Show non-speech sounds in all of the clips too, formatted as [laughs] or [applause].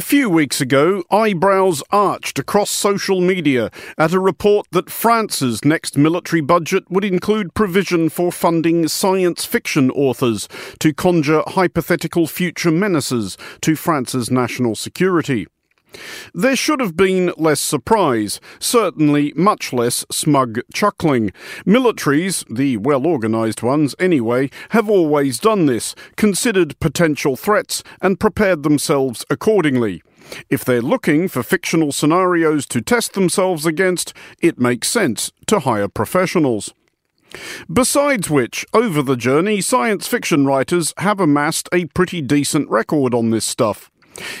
A few weeks ago, eyebrows arched across social media at a report that France's next military budget would include provision for funding science fiction authors to conjure hypothetical future menaces to France's national security. There should have been less surprise, certainly much less smug chuckling. Militaries, the well organised ones anyway, have always done this, considered potential threats, and prepared themselves accordingly. If they're looking for fictional scenarios to test themselves against, it makes sense to hire professionals. Besides which, over the journey, science fiction writers have amassed a pretty decent record on this stuff.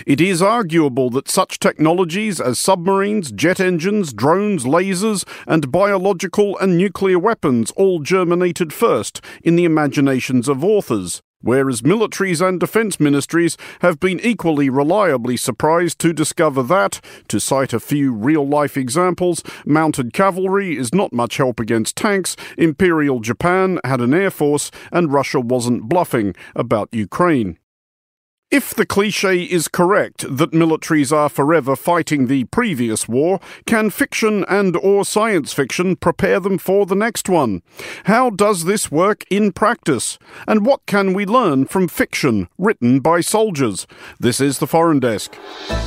It is arguable that such technologies as submarines, jet engines, drones, lasers, and biological and nuclear weapons all germinated first in the imaginations of authors, whereas militaries and defence ministries have been equally reliably surprised to discover that, to cite a few real life examples, mounted cavalry is not much help against tanks, Imperial Japan had an air force, and Russia wasn't bluffing about Ukraine. If the cliche is correct that militaries are forever fighting the previous war, can fiction and or science fiction prepare them for the next one? How does this work in practice? And what can we learn from fiction written by soldiers? This is the Foreign Desk.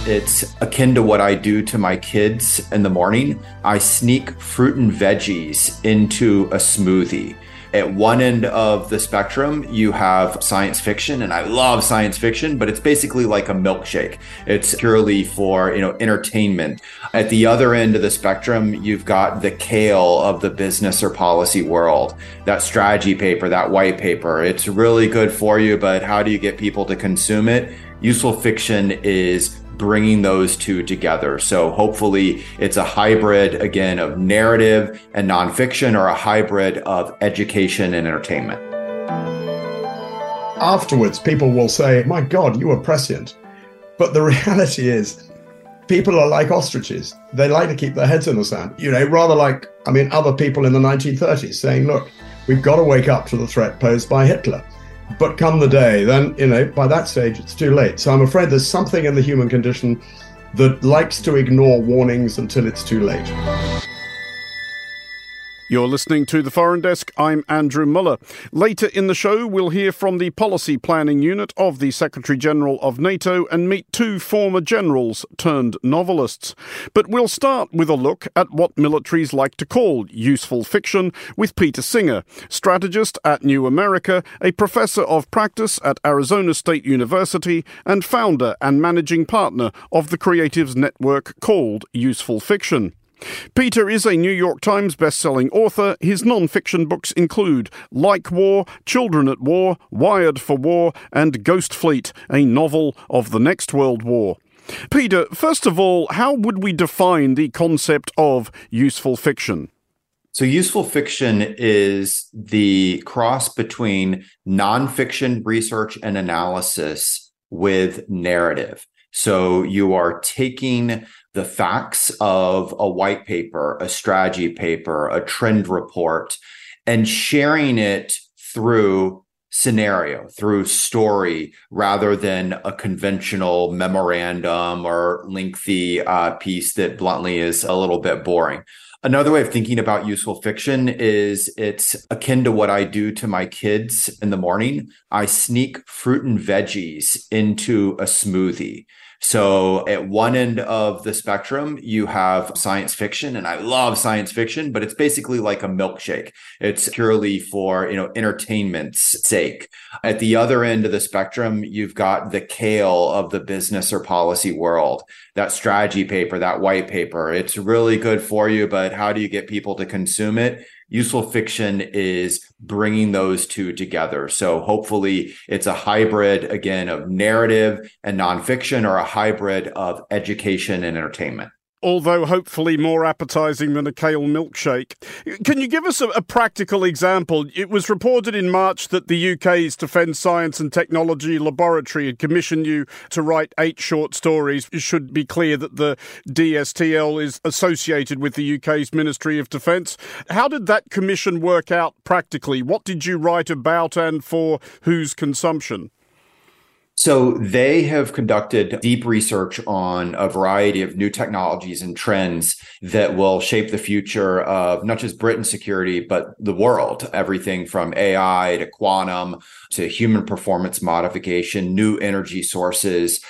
It's akin to what I do to my kids in the morning. I sneak fruit and veggies into a smoothie. At one end of the spectrum, you have science fiction, and I love science fiction, but it's basically like a milkshake. It's purely for, you know, entertainment. At the other end of the spectrum, you've got the kale of the business or policy world. That strategy paper, that white paper, it's really good for you, but how do you get people to consume it? Useful fiction is bringing those two together. So hopefully it's a hybrid again of narrative and nonfiction or a hybrid of education and entertainment. Afterwards, people will say, My God, you were prescient. But the [laughs] reality is, people are like ostriches. They like to keep their heads in the sand. You know, rather like, I mean, other people in the 1930s saying, Look, we've got to wake up to the threat posed by Hitler. But come the day, then, you know, by that stage, it's too late. So I'm afraid there's something in the human condition that likes to ignore warnings until it's too late. You're listening to the Foreign Desk. I'm Andrew Mueller. Later in the show, we'll hear from the Policy Planning Unit of the Secretary General of NATO and meet two former generals turned novelists. But we'll start with a look at what militaries like to call useful fiction with Peter Singer, strategist at New America, a professor of practice at Arizona State University, and founder and managing partner of the Creatives Network called Useful Fiction. Peter is a New York Times best-selling author. His non-fiction books include Like War, Children at War, Wired for War, and Ghost Fleet, a novel of the next World War. Peter, first of all, how would we define the concept of useful fiction? So, useful fiction is the cross between nonfiction research and analysis with narrative. So, you are taking the facts of a white paper, a strategy paper, a trend report, and sharing it through scenario, through story, rather than a conventional memorandum or lengthy uh, piece that bluntly is a little bit boring. Another way of thinking about useful fiction is it's akin to what I do to my kids in the morning. I sneak fruit and veggies into a smoothie. So at one end of the spectrum, you have science fiction, and I love science fiction, but it's basically like a milkshake. It's purely for, you know, entertainment's sake. At the other end of the spectrum, you've got the kale of the business or policy world. That strategy paper, that white paper, it's really good for you, but how do you get people to consume it? Useful fiction is bringing those two together. So hopefully it's a hybrid again of narrative and nonfiction or a hybrid of education and entertainment although hopefully more appetizing than a kale milkshake. Can you give us a, a, practical example? It was reported in March that the UK's Defence Science and Technology Laboratory had commissioned you to write eight short stories. It should be clear that the DSTL is associated with the UK's Ministry of Defence. How did that commission work out practically? What did you write about and for whose consumption? So they have conducted deep research on a variety of new technologies and trends that will shape the future of not just Britain's security, but the world. Everything from AI to quantum to human performance modification, new energy sources,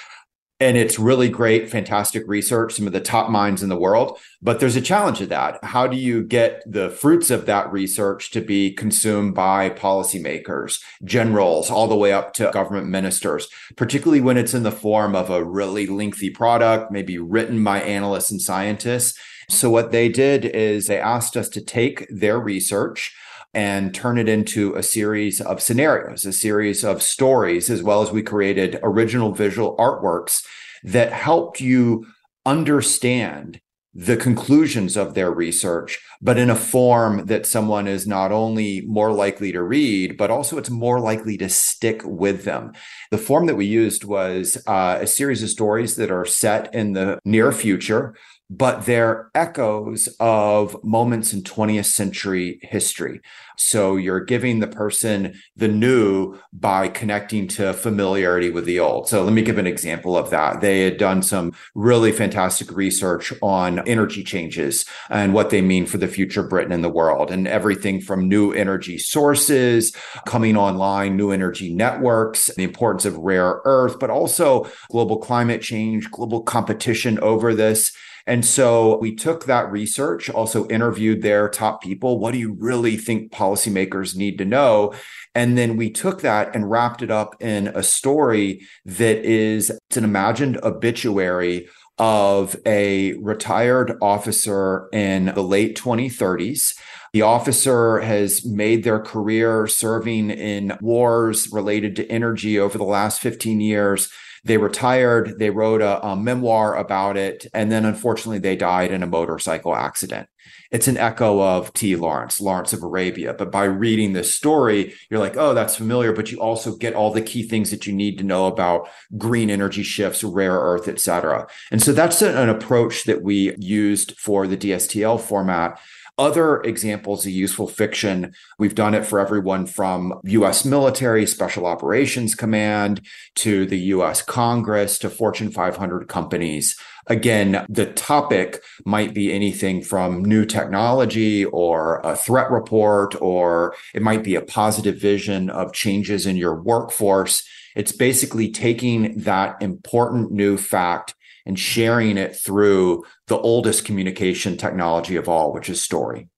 and it's really great, fantastic research, some of the top minds in the world. But there's a challenge to that. How do you get the fruits of that research to be consumed by policymakers, generals, all the way up to government ministers, particularly when it's in the form of a really lengthy product, maybe written by analysts and scientists? So, what they did is they asked us to take their research and turn it into a series of scenarios, a series of stories, as well as we created original visual artworks that helped you understand the conclusions of their research, but in a form that someone is not only more likely to read, but also it's more likely to stick with them. The form that we used was uh, a series of stories that are set in the near future but they're echoes of moments in 20th century history. So you're giving the person the new by connecting to familiarity with the old. So let me give an example of that. They had done some really fantastic research on energy changes and what they mean for the future Britain and the world, and everything from new energy sources coming online, new energy networks, the importance of rare earth, but also global climate change, global competition over this and so we took that research, also interviewed their top people. What do you really think policymakers need to know? And then we took that and wrapped it up in a story that is it's an imagined obituary of a retired officer in the late 2030s. The officer has made their career serving in wars related to energy over the last 15 years. They retired, they wrote a, a memoir about it, and then unfortunately they died in a motorcycle accident. It's an echo of T. Lawrence, Lawrence of Arabia. But by reading this story, you're like, oh, that's familiar. But you also get all the key things that you need to know about green energy shifts, rare earth, et cetera. And so that's an approach that we used for the DSTL format other examples of useful fiction, we've done it for everyone from US military, Special Operations Command, to the US Congress, to Fortune 500 companies. Again, the topic might be anything from new technology or a threat report, or it might be a positive vision of changes in your workforce. It's basically taking that important new fact and sharing it through the oldest communication technology of all, which is story.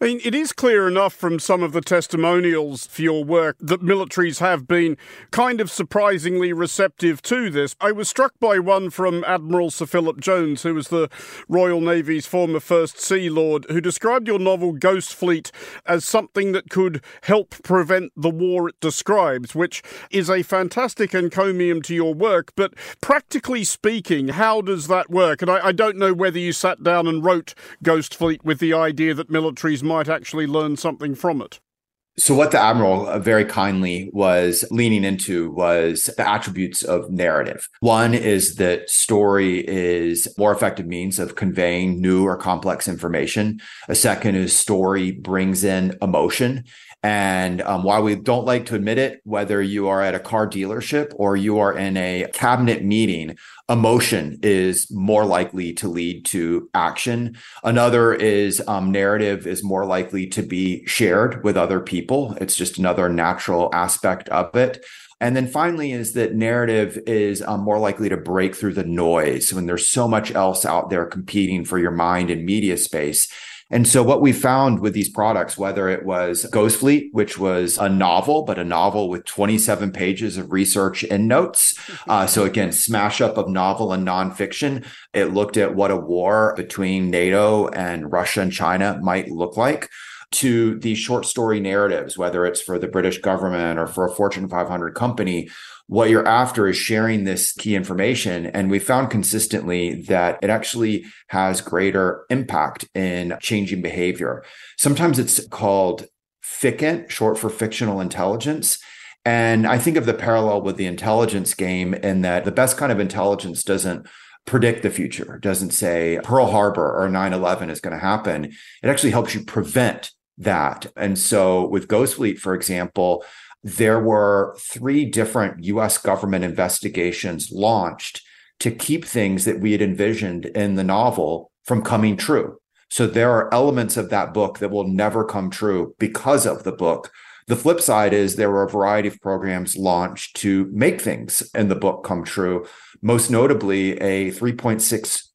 I mean, it is clear enough from some of the testimonials for your work that militaries have been kind of surprisingly receptive to this. I was struck by one from Admiral Sir Philip Jones, who was the Royal Navy's former First Sea Lord, who described your novel Ghost Fleet as something that could help prevent the war it describes, which is a fantastic encomium to your work. But practically speaking, how does that work? And I, I don't know whether you sat down and wrote Ghost Fleet with the idea that militaries might actually learn something from it. So, what the Admiral uh, very kindly was leaning into was the attributes of narrative. One is that story is more effective means of conveying new or complex information. A second is story brings in emotion. And um, while we don't like to admit it, whether you are at a car dealership or you are in a cabinet meeting, emotion is more likely to lead to action. Another is um, narrative is more likely to be shared with other people. It's just another natural aspect of it. And then finally, is that narrative is um, more likely to break through the noise when there's so much else out there competing for your mind and media space. And so what we found with these products, whether it was Ghost Fleet, which was a novel, but a novel with 27 pages of research and notes. Uh, so again, smash up of novel and nonfiction. It looked at what a war between NATO and Russia and China might look like to these short story narratives, whether it's for the British government or for a Fortune 500 company, what you're after is sharing this key information. And we found consistently that it actually has greater impact in changing behavior. Sometimes it's called FICINT, short for fictional intelligence. And I think of the parallel with the intelligence game in that the best kind of intelligence doesn't predict the future, doesn't say Pearl Harbor or 9 11 is going to happen. It actually helps you prevent that. And so with Ghost Fleet, for example, there were three different US government investigations launched to keep things that we had envisioned in the novel from coming true. So there are elements of that book that will never come true because of the book. The flip side is there were a variety of programs launched to make things in the book come true, most notably a 3.6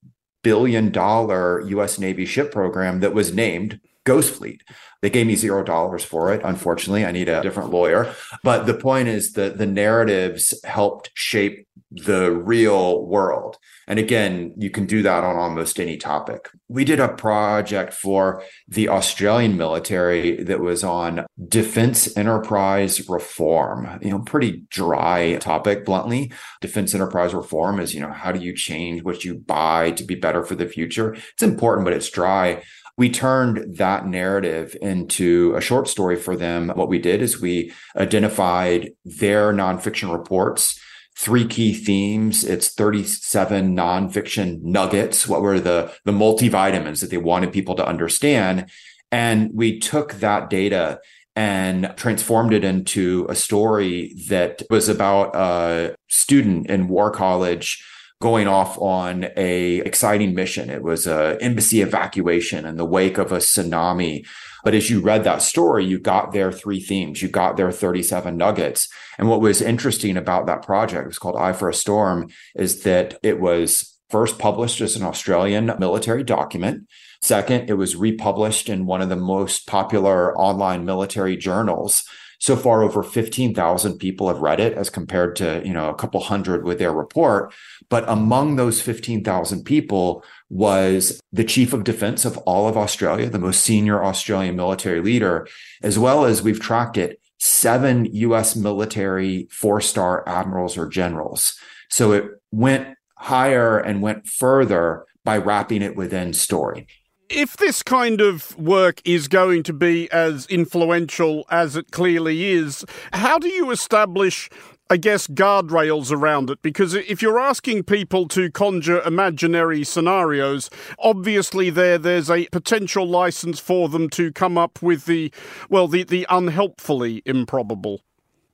billion dollar US Navy ship program that was named Ghost Fleet. They gave me zero dollars for it. Unfortunately, I need a different lawyer. But the point is that the narratives helped shape the real world. And again, you can do that on almost any topic. We did a project for the Australian military that was on defense enterprise reform. You know, pretty dry topic, bluntly. Defense enterprise reform is, you know, how do you change what you buy to be better for the future? It's important, but it's dry we turned that narrative into a short story for them. What we did is we identified their nonfiction reports, three key themes. It's 37 nonfiction nuggets. What were the, the multivitamins that they wanted people to understand? And we took that data and transformed it into a story that was about a student in War College going off on a exciting mission. It was a embassy evacuation in the wake of a tsunami. But as you read that story, you got their three themes, you got their 37 nuggets. And what was interesting about that project, it was called Eye for a Storm, is that it was first published as an Australian military document. Second, it was republished in one of the most popular online military journals so far over 15,000 people have read it as compared to, you know, a couple hundred with their report. But among those 15,000 people was the chief of defense of all of Australia, the most senior Australian military leader, as well as we've tracked it, seven US military four star admirals or generals. So it went higher and went further by wrapping it within story if this kind of work is going to be as influential as it clearly is, how do you establish I guess, guardrails around it because if you're asking people to conjure imaginary scenarios, obviously there there's a potential license for them to come up with the well the the unhelpfully improbable.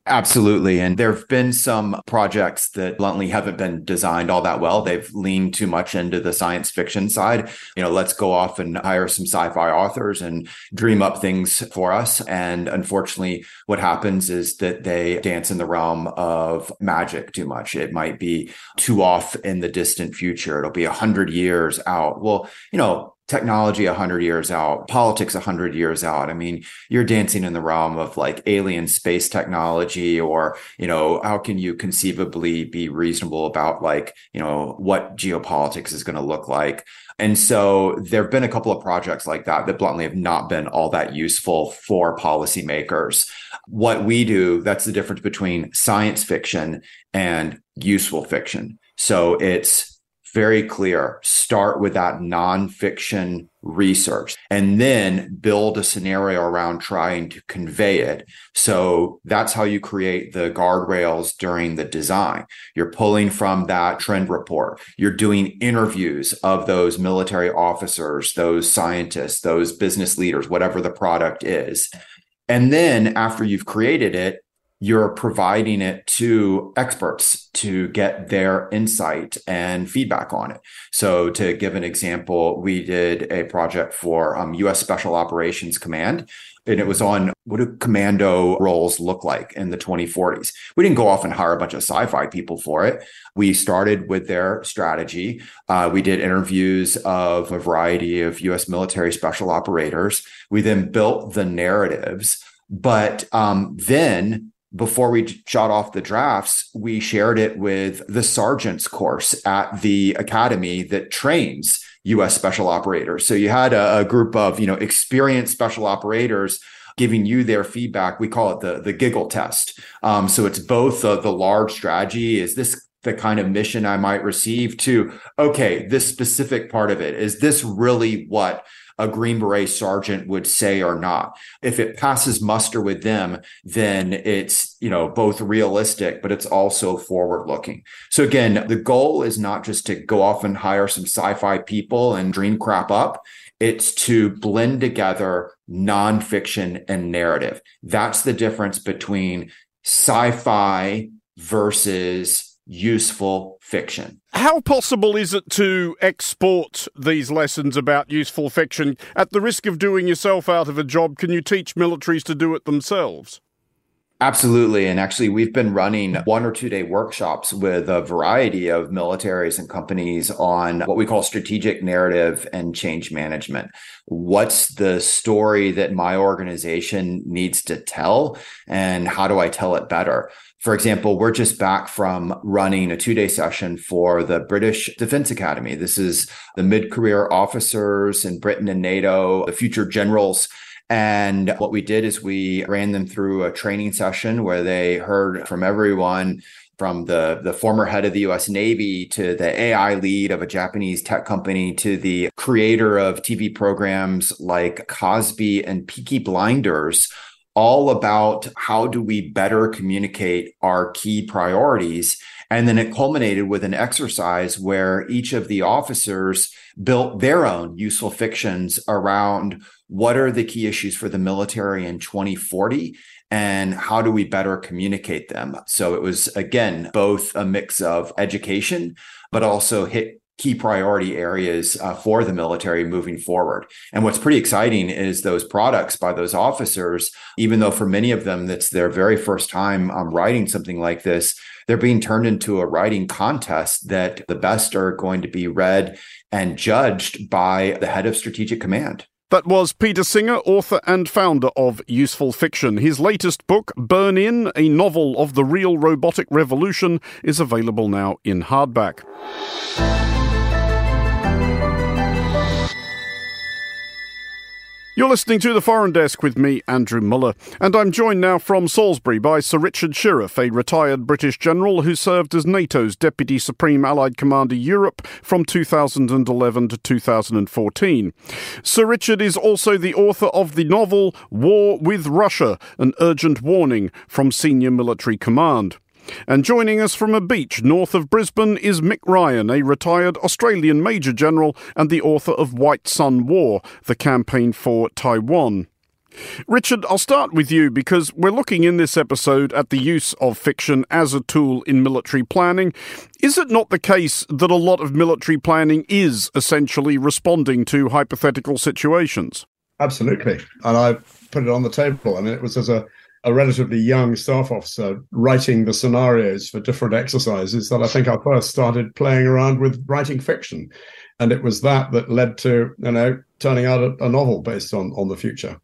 Absolutely. And there have been some projects that bluntly haven't been designed all that well. They've leaned too much into the science fiction side. You know, let's go off and hire some sci fi authors and dream up things for us. And unfortunately, what happens is that they dance in the realm of magic too much. It might be too off in the distant future. It'll be a hundred years out. Well, you know, technology 100 years out politics 100 years out. I mean you're dancing in the realm of like alien space technology or you know how can you conceivably be reasonable about like you know what geopolitics is going to look like? And so there have been a couple of projects like that that bluntly have not been all that useful for policymakers. What we do that's the difference between science fiction and useful fiction. So it's very clear. Start with that nonfiction research and then build a scenario around trying to convey it. So that's how you create the guardrails during the design. You're pulling from that trend report. You're doing interviews of those military officers, those scientists, those business leaders, whatever the product is. And then after you've created it, you're providing it to experts to get their insight and feedback on it. So, to give an example, we did a project for um, US Special Operations Command, and it was on what do commando roles look like in the 2040s. We didn't go off and hire a bunch of sci fi people for it. We started with their strategy. Uh, we did interviews of a variety of US military special operators. We then built the narratives. But um, then before we shot off the drafts, we shared it with the sergeant's course at the academy that trains US special operators. So you had a, a, group of, you know, experienced special operators giving you their feedback. We call it the, the giggle test. Um, so it's both the, the large strategy. Is this the kind of mission I might receive to, okay, this specific part of it, is this really what a Green Beret sergeant would say or not. If it passes muster with them, then it's, you know, both realistic, but it's also forward looking. So again, the goal is not just to go off and hire some sci-fi people and dream crap up. It's to blend together nonfiction and narrative. That's the difference between sci fi versus useful fiction. How possible is it to export these lessons about useful fiction? At the risk of doing yourself out of a job, can you teach militaries to do it themselves? Absolutely. And actually, we've been running one or two day workshops with a variety of militaries and companies on what we call strategic narrative and change management. What's the story that my organization needs to tell? And how do I tell it better? For example, we're just back from running a two day session for the British Defense Academy. This is the mid career officers in Britain and NATO, the future generals and what we did is we ran them through a training session where they heard from everyone from the, the former head of the US Navy to the AI lead of a Japanese tech company to the creator of TV programs like Cosby and Peaky Blinders, all about how do we better communicate our key priorities. And then it culminated with an exercise where each of the officers built their own useful fictions around what are the key issues for the military in 2040 and how do we better communicate them so it was again both a mix of education but also hit key priority areas uh, for the military moving forward. And what's pretty exciting is those products by those officers, even though for many of them that's their very first time um, writing something like this, they're being turned into a writing contest that the best are going to be read and judged by the head of strategic command. That was Peter Singer, author and founder of Useful Fiction. His latest book, Burn In, a novel of the real robotic revolution, is available now in hardback. You're listening to the Foreign Desk with me, Andrew Mueller, and I'm joined now from Salisbury by Sir Richard Shirreff, a retired British general who served as NATO's Deputy Supreme Allied Commander Europe from 2011 to 2014. Sir Richard is also the author of the novel War with Russia, an urgent warning from senior military command. And joining us from a beach north of Brisbane is Mick Ryan, a retired Australian Major General and the author of White Sun War, the campaign for Taiwan. Richard, I'll start with you because we're looking in this episode at the use of fiction as a tool in military planning. Is it not the case that a lot of military planning is essentially responding to hypothetical situations? Absolutely. And I put it on the table. I mean, it was as a a relatively young staff officer writing the scenarios for different exercises that I think I first started playing around with writing fiction. And it was that that led to, you know, turning out a, a novel based on, on the future.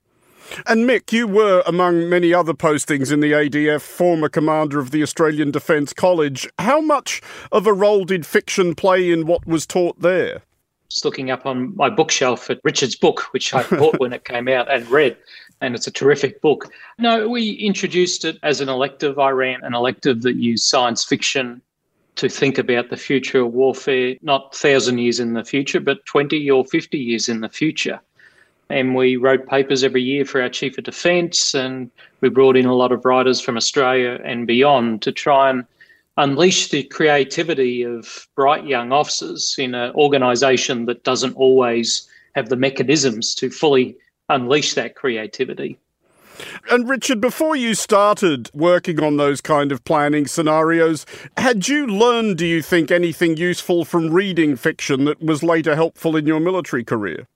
And Mick, you were, among many other postings in the ADF, former commander of the Australian Defence College. How much of a role did fiction play in what was taught there? Just looking up on my bookshelf at Richard's book, which I bought when it came out and read and it's a terrific book. No, we introduced it as an elective. I ran an elective that used science fiction to think about the future of warfare, not thousand years in the future, but 20 or 50 years in the future. And we wrote papers every year for our Chief of Defence, and we brought in a lot of writers from Australia and beyond to try and unleash the creativity of bright young officers in an organisation that doesn't always have the mechanisms to fully unleash that creativity. And Richard, before you started working on those kind of planning scenarios, had you learned, do you think, anything useful from reading fiction that was later helpful in your military career?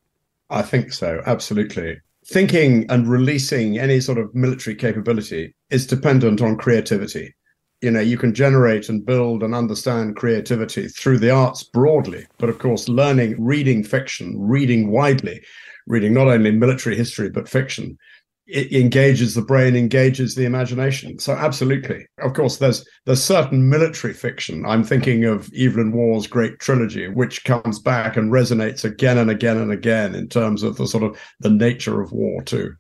I think so, absolutely. Thinking and releasing any sort of military capability is dependent on creativity. You know, you can generate and build and understand creativity through the arts broadly, but of course, learning, reading fiction, reading widely reading not only military history but fiction. It engages the brain engages the imagination. So absolutely. Of course there's there's certain military fiction. I'm thinking of evelyn waugh's great trilogy which comes back and resonates again and again and again in terms of the sort of the nature of war too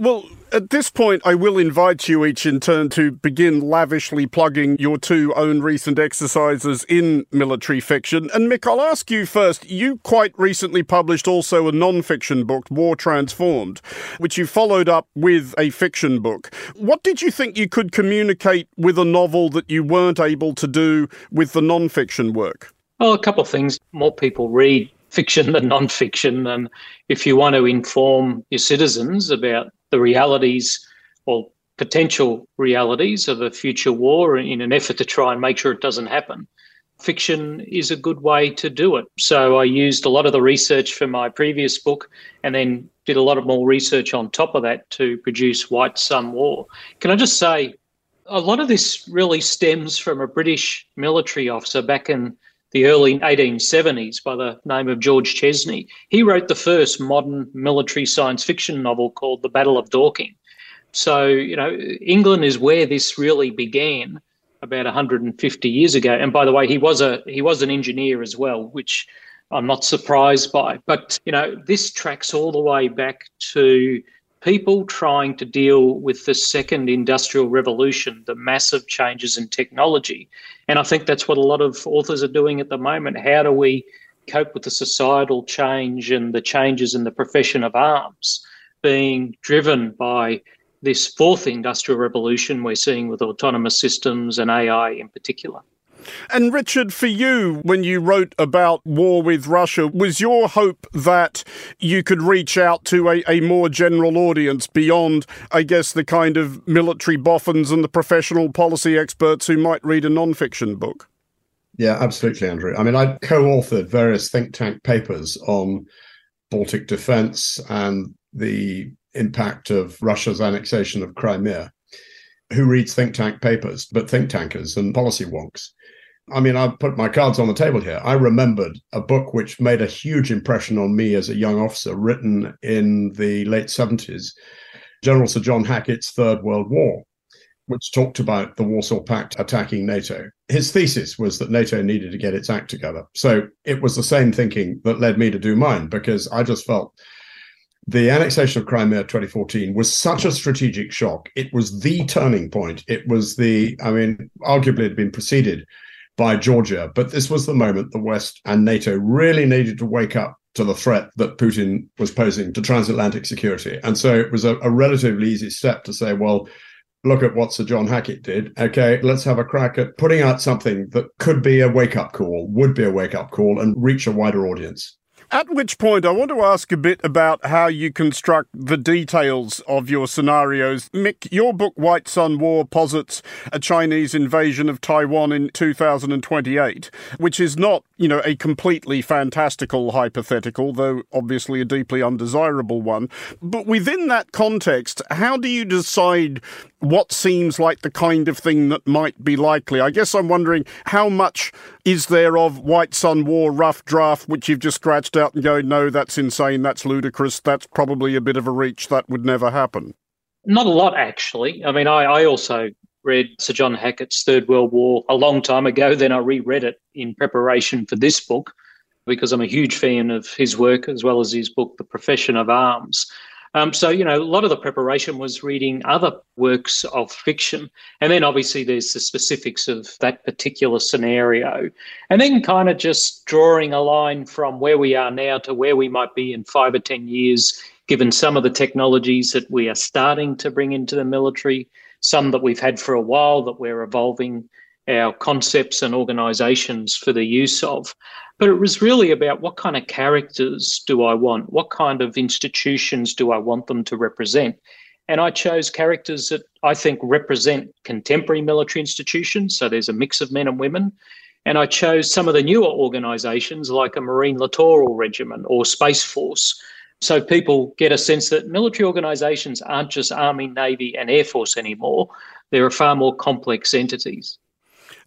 well, at this point, I will invite you each in turn to begin lavishly plugging your two own recent exercises in military fiction. And Mick, I'll ask you first. You quite recently published also a non fiction book, War Transformed, which you followed up with a fiction book. What did you think you could communicate with a novel that you weren't able to do with the non fiction work? Well, a couple of things. More people read fiction than non-fiction and if you want to inform your citizens about the realities or potential realities of a future war in an effort to try and make sure it doesn't happen, fiction is a good way to do it. So I used a lot of the research from my previous book and then did a lot of more research on top of that to produce White Sun War. Can I just say, a lot of this really stems from a British military officer back in the early 1870s by the name of George Chesney. He wrote the first modern military science fiction novel called The Battle of Dorking. So, you know, England is where this really began about 150 years ago. And by the way, he was a he was an engineer as well, which I'm not surprised by. But you know, this tracks all the way back to people trying to deal with the second industrial revolution, the massive changes in technology. And I think that's what a lot of authors are doing at the moment. How do we cope with the societal change and the changes in the profession of arms being driven by this fourth industrial revolution we're seeing with autonomous systems and AI in particular. And Richard, for you, when you wrote about war with Russia, was your hope that you could reach out to a, a more general audience beyond, I guess, the kind of military boffins and the professional policy experts who might read a non-fiction book? Yeah, absolutely, Andrew. I mean, I co authored various think tank papers on Baltic defense and the impact of Russia's annexation of Crimea. Who reads think tank papers, but think tankers and policy wonks? I mean, I put my cards on the table here. I remembered a book which made a huge impression on me as a young officer, written in the late 70s, General Sir John Hackett's Third World War, which talked about the Warsaw Pact attacking NATO. His thesis was that NATO needed to get its act together. So it was the same thinking that led me to do mine, because I just felt the annexation of Crimea 2014 was such a strategic shock. It was the turning point. It was the, I mean, arguably it had been preceded by Georgia, but this was the moment the West and NATO really needed to wake up to the threat that Putin was posing to transatlantic security. And so it was a, a relatively easy step to say, well, look at what Sir John Hackett did. Okay, let's have a crack at putting out something that could be a wake up call, would be a wake up call, and reach a wider audience. At which point, I want to ask a bit about how you construct the details of your scenarios. Mick, your book White Sun War posits a Chinese invasion of Taiwan in 2028, which is not, you know, a completely fantastical hypothetical, though obviously a deeply undesirable one. But within that context, how do you decide what seems like the kind of thing that might be likely. I guess I'm wondering how much is there of White Sun War rough draft, which you've just scratched out and go, no, that's insane, that's ludicrous, that's probably a bit of a reach, that would never happen? Not a lot, actually. I mean, I, I also read Sir John Hackett's Third World War a long time ago. Then I reread it in preparation for this book because I'm a huge fan of his work as well as his book, The Profession of Arms. Um, so, you know, a lot of the preparation was reading other works of fiction. And then obviously there's the specifics of that particular scenario. And then kind of just drawing a line from where we are now to where we might be in five or 10 years, given some of the technologies that we are starting to bring into the military, some that we've had for a while that we're evolving our concepts and organizations for the use of. But it was really about what kind of characters do I want? What kind of institutions do I want them to represent? And I chose characters that I think represent contemporary military institutions. So there's a mix of men and women. And I chose some of the newer organizations like a Marine Littoral Regiment or Space Force. So people get a sense that military organizations aren't just Army, Navy, and Air Force anymore. They're far more complex entities.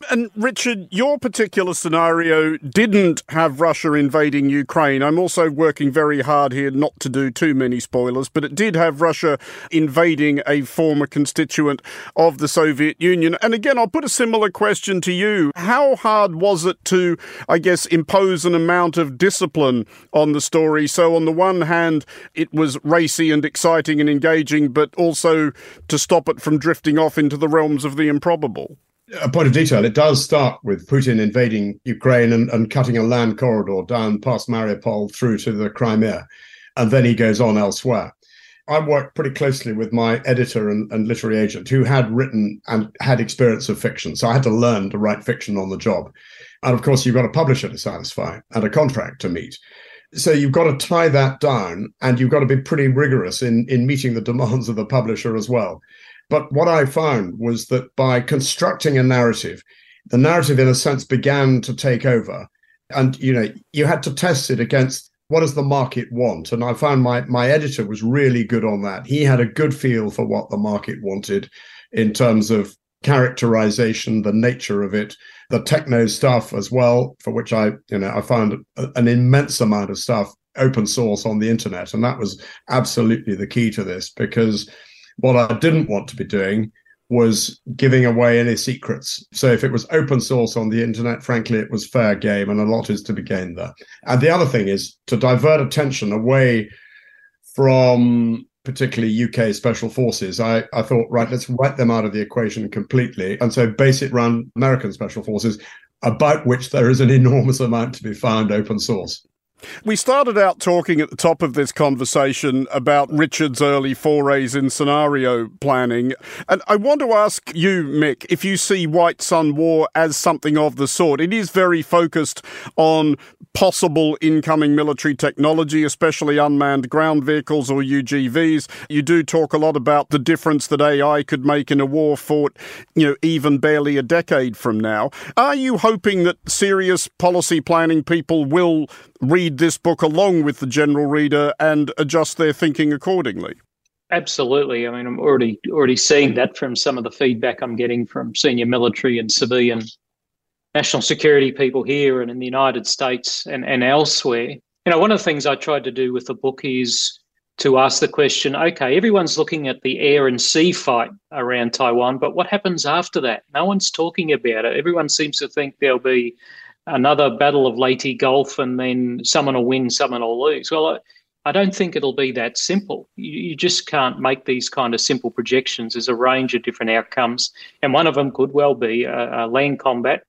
And Richard, your particular scenario didn't have Russia invading Ukraine. I'm also working very hard here not to do too many spoilers, but it did have Russia invading a former constituent of the Soviet Union. And again, I'll put a similar question to you. How hard was it to, I guess, impose an amount of discipline on the story? So, on the one hand, it was racy and exciting and engaging, but also to stop it from drifting off into the realms of the improbable a point of detail, it does start with Putin invading Ukraine and, and cutting a land corridor down past Mariupol through to the Crimea. And then he goes on elsewhere. I worked pretty closely with my editor and, and, literary agent who had written and had experience of fiction. So I had to learn to write fiction on the job. And of course, you've got a publisher to satisfy and a contract to meet. So you've got to tie that down and you've got to be pretty rigorous in, in meeting the demands of the publisher as well. But what I found was that by constructing a narrative, the narrative, in a sense, began to take over. And you know, you had to test it against what does the market want? And I found my my editor was really good on that. He had a good feel for what the market wanted in terms of characterization, the nature of it, the techno stuff as well, for which I, you know, I found an immense amount of stuff open source on the internet. And that was absolutely the key to this because what I didn't want to be doing was giving away any secrets. So if it was open source on the internet, frankly, it was fair game and a lot is to be gained there. And the other thing is to divert attention away from particularly UK special forces. I, I thought, right, let's write them out of the equation completely. And so base it around American special forces, about which there is an enormous amount to be found open source. We started out talking at the top of this conversation about Richard's early forays in scenario planning. And I want to ask you, Mick, if you see White Sun War as something of the sort. It is very focused on possible incoming military technology, especially unmanned ground vehicles or UGVs. You do talk a lot about the difference that AI could make in a war fought, you know, even barely a decade from now. Are you hoping that serious policy planning people will read this book along with the general reader and adjust their thinking accordingly. Absolutely. I mean, I'm already already seeing that from some of the feedback I'm getting from senior military and civilian national security people here and in the United States and, and elsewhere. You know, one of the things I tried to do with the book is to ask the question okay, everyone's looking at the air and sea fight around Taiwan, but what happens after that? No one's talking about it. Everyone seems to think there'll be another battle of Leyte Gulf and then someone will win, someone will lose. Well, I, I don't think it'll be that simple. You, you, just can't make these kind of simple projections. There's a range of different outcomes, and one of them could well be a, a land combat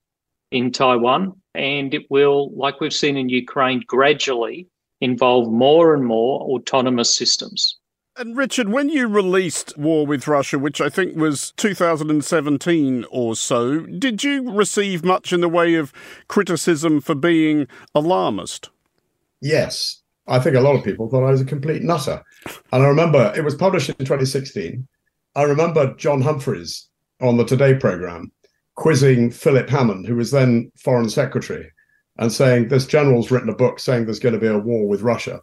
in Taiwan, and it will, like we've seen in Ukraine, gradually involve more and more autonomous systems. And Richard, when you released War with Russia, which I think was 2017 or so, did you receive much in the way of criticism for being alarmist? Yes. I think a lot of people thought I was a complete nutter. And I remember it was published in 2016. I remember John Humphrys on the Today program quizzing Philip Hammond, who was then Foreign Secretary, and saying, This general's written a book saying there's going to be a war with Russia.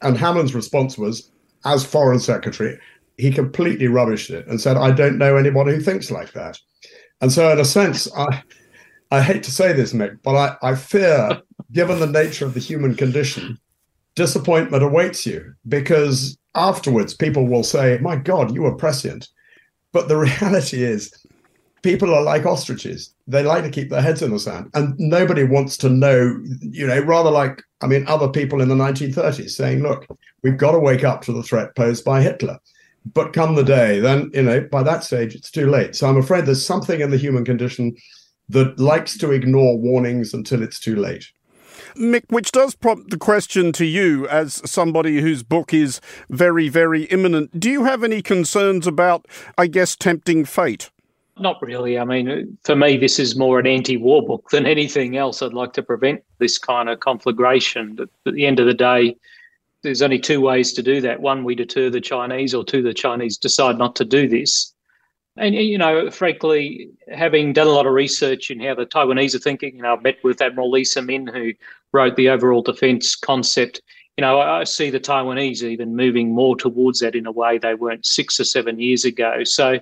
And Hammond's response was, as foreign secretary, he completely rubbished it and said, I don't know anybody who thinks like that. And so, in a sense, I, I hate to say this, Mick, but I, I fear, [laughs] given the nature of the human condition, disappointment awaits you because afterwards people will say, My God, you were prescient. But the [laughs] reality is, people are like ostriches. They like to keep their heads in the sand, and nobody wants to know. You know, rather like I mean, other people in the 1930s saying, "Look, we've got to wake up to the threat posed by Hitler." But come the day, then you know, by that stage, it's too late. So I'm afraid there's something in the human condition that likes to ignore warnings until it's too late. Mick, which does prompt the question to you as somebody whose book is very, very imminent. Do you have any concerns about, I guess, tempting fate? Not really. I mean, for me, this is more an anti war book than anything else. I'd like to prevent this kind of conflagration. But at the end of the day, there's only two ways to do that. One, we deter the Chinese, or two, the Chinese decide not to do this. And, you know, frankly, having done a lot of research in how the Taiwanese are thinking, you know, I've met with Admiral Lee Min, who wrote the overall defense concept. You know, I see the Taiwanese even moving more towards that in a way they weren't six or seven years ago. So,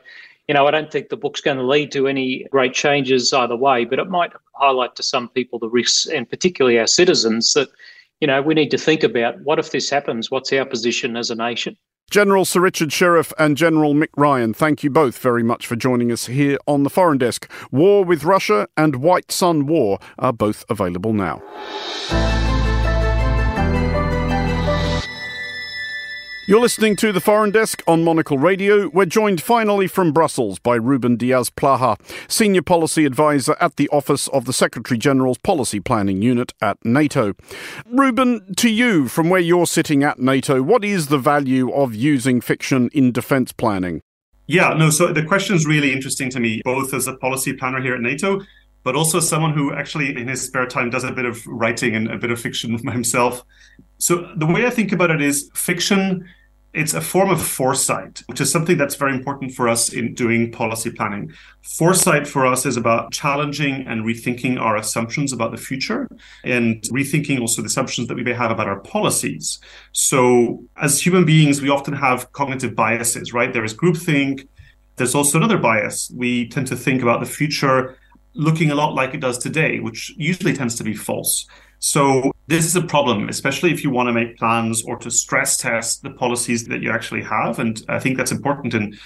you know, I don't think the book's going to lead to any great changes either way, but it might highlight to some people the risks, and particularly our citizens, that, you know, we need to think about what if this happens? What's our position as a nation? General Sir Richard Shirreff and General Mick Ryan, thank you both very much for joining us here on the Foreign Desk. War with Russia and White Sun War are both available now. You're listening to the Foreign Desk on Monocle Radio. We're joined finally from Brussels by Ruben Diaz Plaja, Senior Policy Advisor at the Office of the Secretary General's Policy Planning Unit at NATO. Ruben, to you, from where you're sitting at NATO, what is the value of using fiction in defence planning? Yeah, no, so the question is really interesting to me, both as a policy planner here at NATO, but also someone who actually in his spare time does a bit of writing and a bit of fiction [laughs] himself. So the way I think about it is fiction it's a form of foresight, which is something that's very important for us in doing policy planning. Foresight for us is about challenging and rethinking our assumptions about the future and rethinking also the assumptions that we may have about our policies. So, as human beings, we often have cognitive biases, right? There is groupthink. There's also another bias. We tend to think about the future looking a lot like it does today, which usually tends to be false. So this is a problem, especially if you want to make plans or to stress test the policies that you actually have. And I think that's important And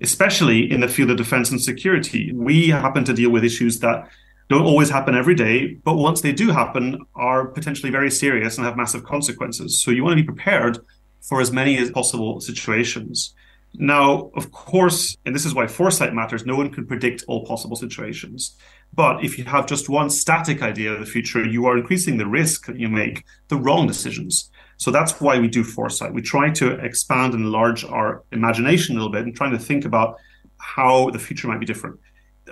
especially in the field of defense and security. We happen to deal with issues that don't always happen every day, but once they do happen, are potentially very serious and have massive consequences. So you want to be prepared for as many as possible situations. Now, of course, and this is why foresight matters, no one can predict all possible situations. But if you have just one static idea of the future, you are increasing the risk that you make the wrong decisions. So that's why we do foresight. We try to expand and enlarge our imagination a little bit and trying to think about how the future might be different.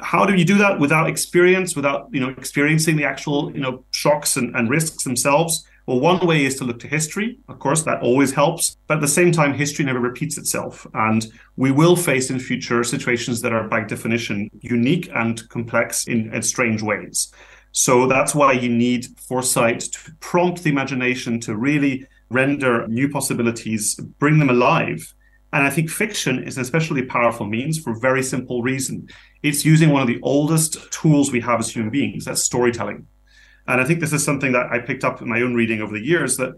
How do you do that without experience, without you know experiencing the actual you know shocks and, and risks themselves? Well, one way is to look to history. Of course, that always helps. But at the same time, history never repeats itself. And we will face in future situations that are, by definition, unique and complex in, in strange ways. So that's why you need foresight to prompt the imagination to really render new possibilities, bring them alive. And I think fiction is an especially powerful means for a very simple reason. It's using one of the oldest tools we have as human beings, that's storytelling. And I think this is something that I picked up in my own reading over the years that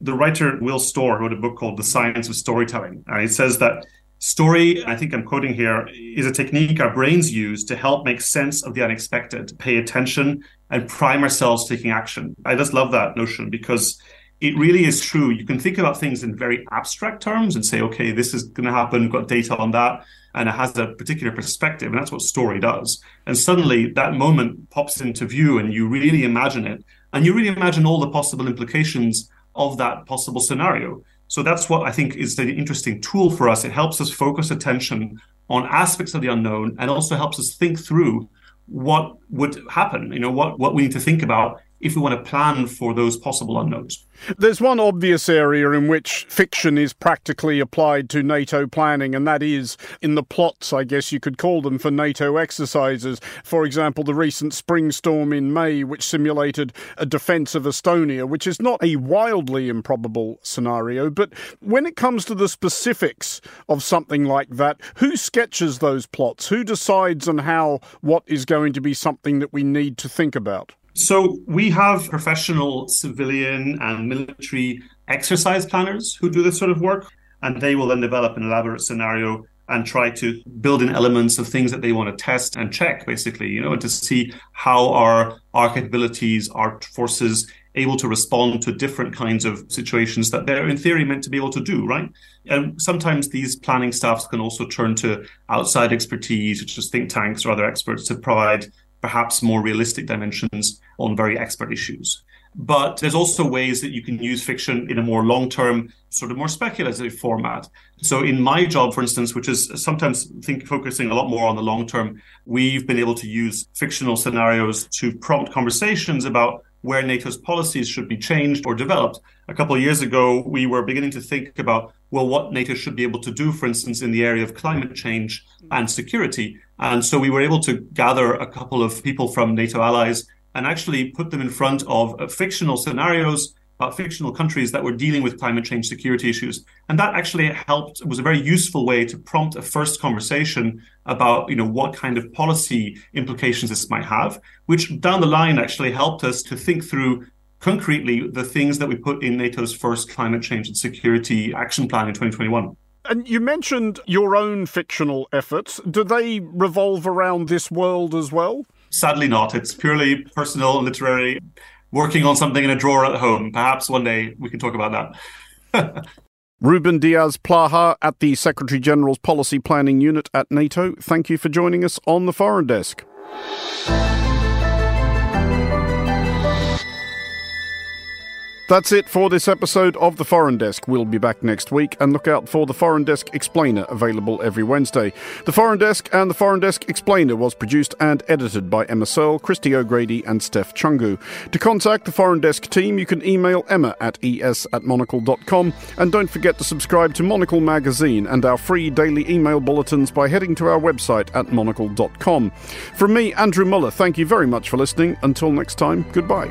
the writer Will Storr wrote a book called The Science of Storytelling. And it says that story, I think I'm quoting here, is a technique our brains use to help make sense of the unexpected, pay attention, and prime ourselves taking action. I just love that notion because it really is true. You can think about things in very abstract terms and say, okay, this is going to happen, got data on that and it has a particular perspective, and that's what story does. And suddenly that moment pops into view, and you really imagine it, and you really imagine all the possible implications of that possible scenario. So that's what I think is the interesting tool for us. It helps us focus attention on aspects of the unknown and also helps us think through what would happen, you know, what, what we need to think about if we want to plan for those possible unknowns. There's one obvious area in which fiction is practically applied to NATO planning, and that is in the plots, I guess you could call them, for NATO exercises. For example, the recent spring storm in May, which simulated a defence of Estonia, which is not a wildly improbable scenario. But when it comes to the specifics of something like that, who sketches those plots? Who decides on how what is going to be something that we need to think about? So we have professional civilian and military exercise planners who do this sort of work, and they will then develop an elaborate scenario and try to build in elements of things that they want to test and check, basically, you know, and to see how are our capabilities, our forces able to respond to different kinds of situations that they're in theory meant to be able to do, right? And sometimes these planning staffs can also turn to outside expertise, which is think tanks or other experts, to provide perhaps more realistic dimensions on very expert issues. But there's also ways that you can use fiction in a more long term, sort of more speculative format. So, in my job, for instance, which is sometimes think focusing a lot more on the long term, we've been able to use fictional scenarios to prompt conversations about where NATO's policies should be changed or developed. A couple of years ago, we were beginning to think about, well, what NATO should be able to do, for instance, in the area of climate change and security. And so we were able to gather a couple of people from NATO allies and actually put them in front of uh, fictional scenarios about fictional countries that were dealing with climate change security issues. And that actually helped, was a very useful way to prompt a first conversation about, you know, what kind of policy implications this might have, which down the line actually helped us to think through concretely the things that we put in NATO's first climate change and security action plan in 2021. And you mentioned your own fictional efforts. Do they revolve around this world as well? Sadly, not. It's purely personal and literary, working on something in a drawer at home. Perhaps one day we can talk about that. [laughs] Ruben Diaz Plaja at the Secretary General's Policy Planning Unit at NATO. Thank you for joining us on the Foreign Desk. That's it for this episode of The Foreign Desk. We'll be back next week and look out for The Foreign Desk Explainer, available every Wednesday. The Foreign Desk and The Foreign Desk Explainer was produced and edited by Emma Searle, Christy O'Grady, and Steph Chungu. To contact the Foreign Desk team, you can email emma at es at monocle.com. And don't forget to subscribe to Monocle Magazine and our free daily email bulletins by heading to our website at monocle.com. From me, Andrew Mueller, thank you very much for listening. Until next time, goodbye.